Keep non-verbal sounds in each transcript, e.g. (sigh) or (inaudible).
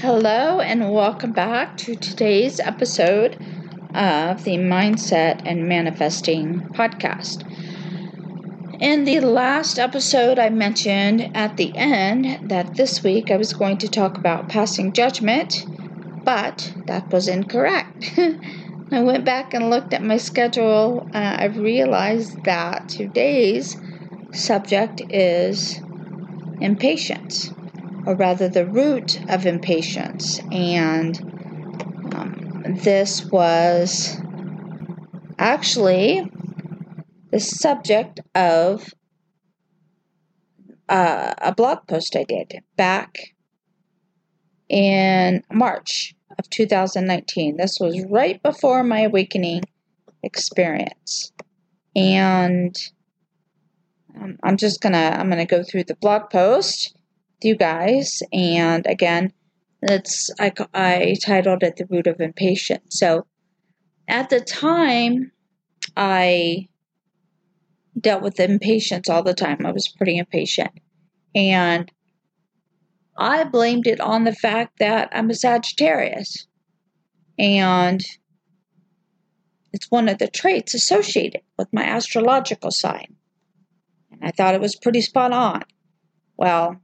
Hello, and welcome back to today's episode of the Mindset and Manifesting podcast. In the last episode, I mentioned at the end that this week I was going to talk about passing judgment, but that was incorrect. (laughs) I went back and looked at my schedule. Uh, I realized that today's subject is impatience or rather the root of impatience. And um, this was actually the subject of uh, a blog post I did back in March of 2019. This was right before my awakening experience. And um, I'm just gonna I'm gonna go through the blog post you guys. And again, it's I, I titled it "The Root of Impatience." So at the time, I dealt with impatience all the time. I was pretty impatient, and I blamed it on the fact that I'm a Sagittarius, and it's one of the traits associated with my astrological sign. And I thought it was pretty spot on. Well,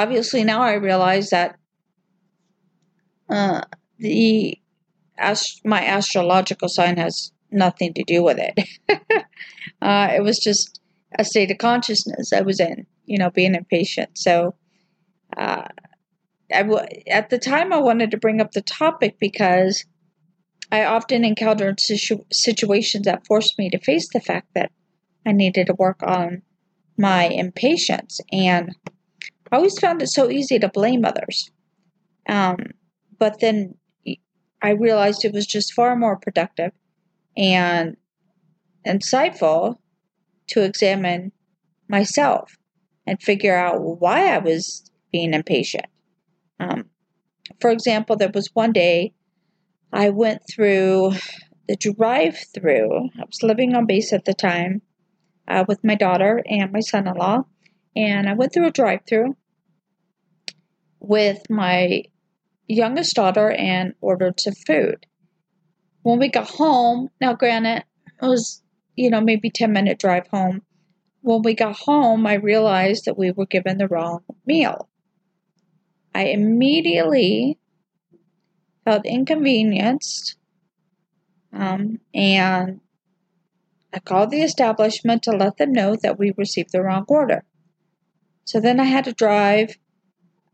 obviously now I realize that uh, the ast- my astrological sign has nothing to do with it. (laughs) uh, it was just a state of consciousness I was in, you know, being impatient. So, uh, I w- at the time, I wanted to bring up the topic because I often encountered situ- situations that forced me to face the fact that I needed to work on my impatience. And I always found it so easy to blame others. Um, but then I realized it was just far more productive and insightful to examine myself and figure out why I was being impatient. Um, for example, there was one day I went through the drive through. I was living on base at the time uh, with my daughter and my son in law. And I went through a drive through with my youngest daughter and ordered some food. When we got home, now granted, it was, you know, maybe 10 minute drive home. When we got home, I realized that we were given the wrong meal. I immediately felt inconvenienced um, and I called the establishment to let them know that we received the wrong order. So then I had to drive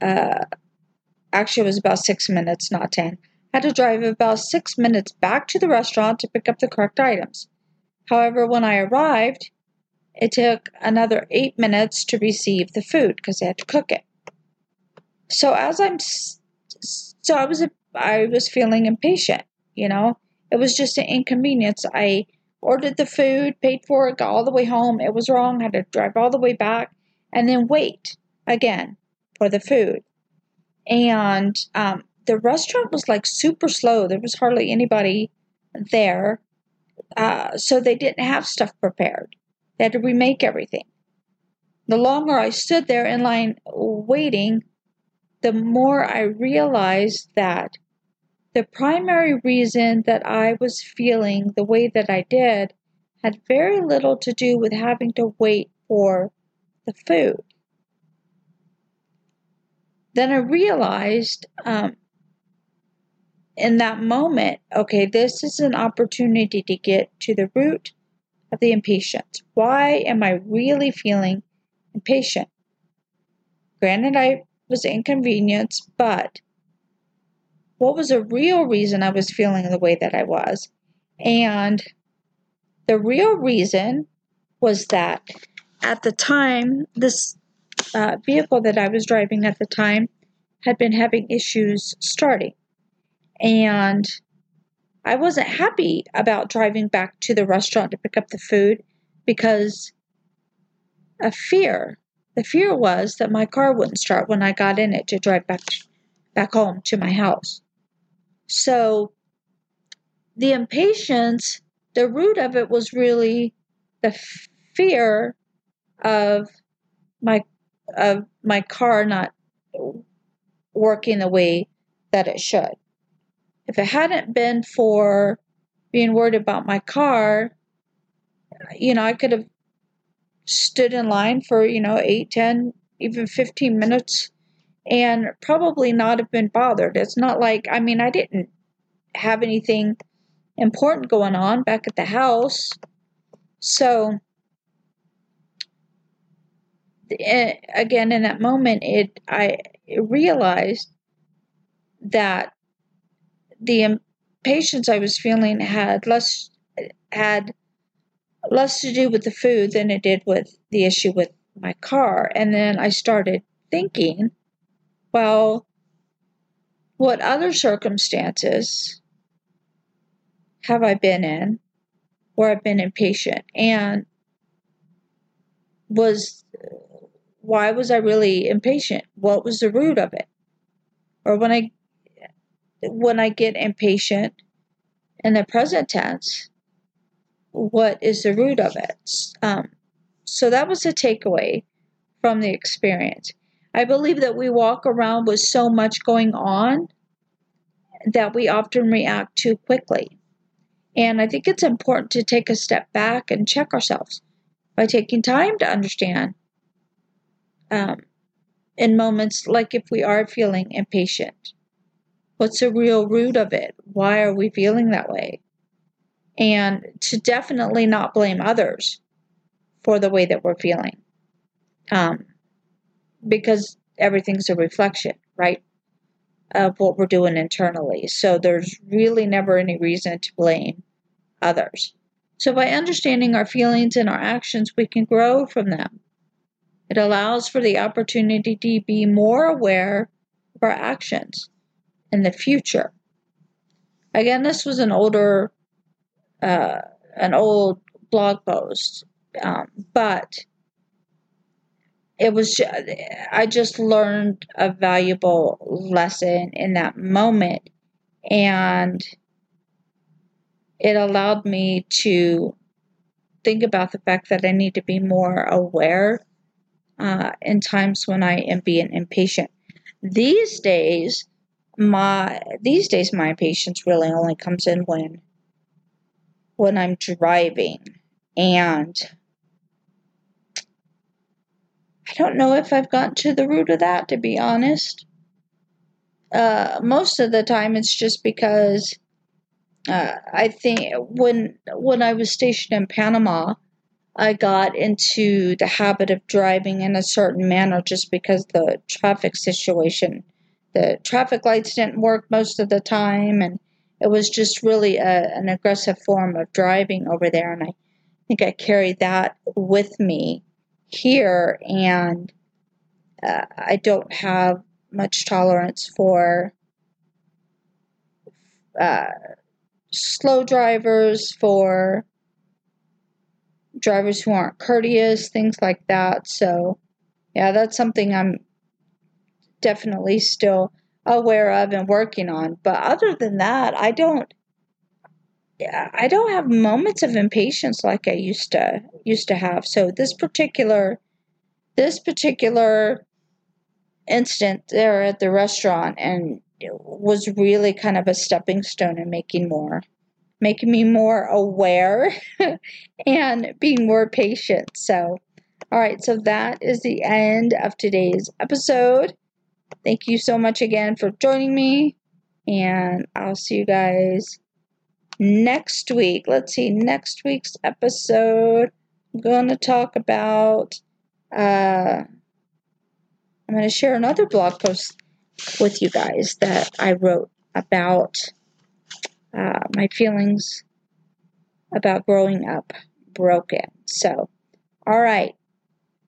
uh, actually, it was about six minutes, not 10. I had to drive about six minutes back to the restaurant to pick up the correct items. However, when I arrived, it took another eight minutes to receive the food because they had to cook it. So as I'm, so I was, I was feeling impatient. You know, it was just an inconvenience. I ordered the food, paid for it, got all the way home. It was wrong. had to drive all the way back and then wait again for the food. And um, the restaurant was like super slow. There was hardly anybody there. Uh, so they didn't have stuff prepared. They had to remake everything. The longer I stood there in line waiting, the more I realized that the primary reason that I was feeling the way that I did had very little to do with having to wait for the food then I realized um, in that moment, okay, this is an opportunity to get to the root of the impatience. Why am I really feeling impatient? Granted, I was inconvenienced, but what was the real reason I was feeling the way that I was? And the real reason was that at the time, this uh, vehicle that I was driving at the time had been having issues starting. And I wasn't happy about driving back to the restaurant to pick up the food because a fear. The fear was that my car wouldn't start when I got in it to drive back back home to my house. So the impatience, the root of it was really the fear of my of my car not working the way that it should. If it hadn't been for being worried about my car, you know, I could have stood in line for, you know, 8, 10, even 15 minutes and probably not have been bothered. It's not like, I mean, I didn't have anything important going on back at the house. So, again, in that moment, it I realized that the impatience I was feeling had less had less to do with the food than it did with the issue with my car. And then I started thinking, well, what other circumstances have I been in where I've been impatient? And was why was I really impatient? What was the root of it? Or when I when I get impatient in the present tense, what is the root of it? Um, so that was a takeaway from the experience. I believe that we walk around with so much going on that we often react too quickly. And I think it's important to take a step back and check ourselves by taking time to understand um, in moments like if we are feeling impatient. What's the real root of it? Why are we feeling that way? And to definitely not blame others for the way that we're feeling. Um, because everything's a reflection, right? Of what we're doing internally. So there's really never any reason to blame others. So, by understanding our feelings and our actions, we can grow from them. It allows for the opportunity to be more aware of our actions in the future. Again, this was an older, uh, an old blog post, um, but it was. I just learned a valuable lesson in that moment, and it allowed me to think about the fact that I need to be more aware uh, in times when I am being impatient. These days, my these days my impatience really only comes in when when I'm driving and I don't know if I've gotten to the root of that to be honest. Uh, most of the time it's just because uh, I think when when I was stationed in Panama, I got into the habit of driving in a certain manner just because the traffic situation, the traffic lights didn't work most of the time, and it was just really a, an aggressive form of driving over there. And I think I carried that with me here, and uh, I don't have much tolerance for. Uh, slow drivers, for drivers who aren't courteous, things like that. So, yeah, that's something I'm definitely still aware of and working on. But other than that, I don't I don't have moments of impatience like I used to used to have. So this particular this particular instant there at the restaurant and was really kind of a stepping stone in making more making me more aware (laughs) and being more patient. So, all right, so that is the end of today's episode. Thank you so much again for joining me, and I'll see you guys next week. Let's see, next week's episode, I'm going to talk about, uh, I'm going to share another blog post with you guys that I wrote about uh, my feelings about growing up broken. So, all right.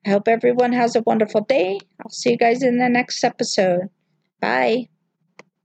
I hope everyone has a wonderful day. I'll see you guys in the next episode. Bye.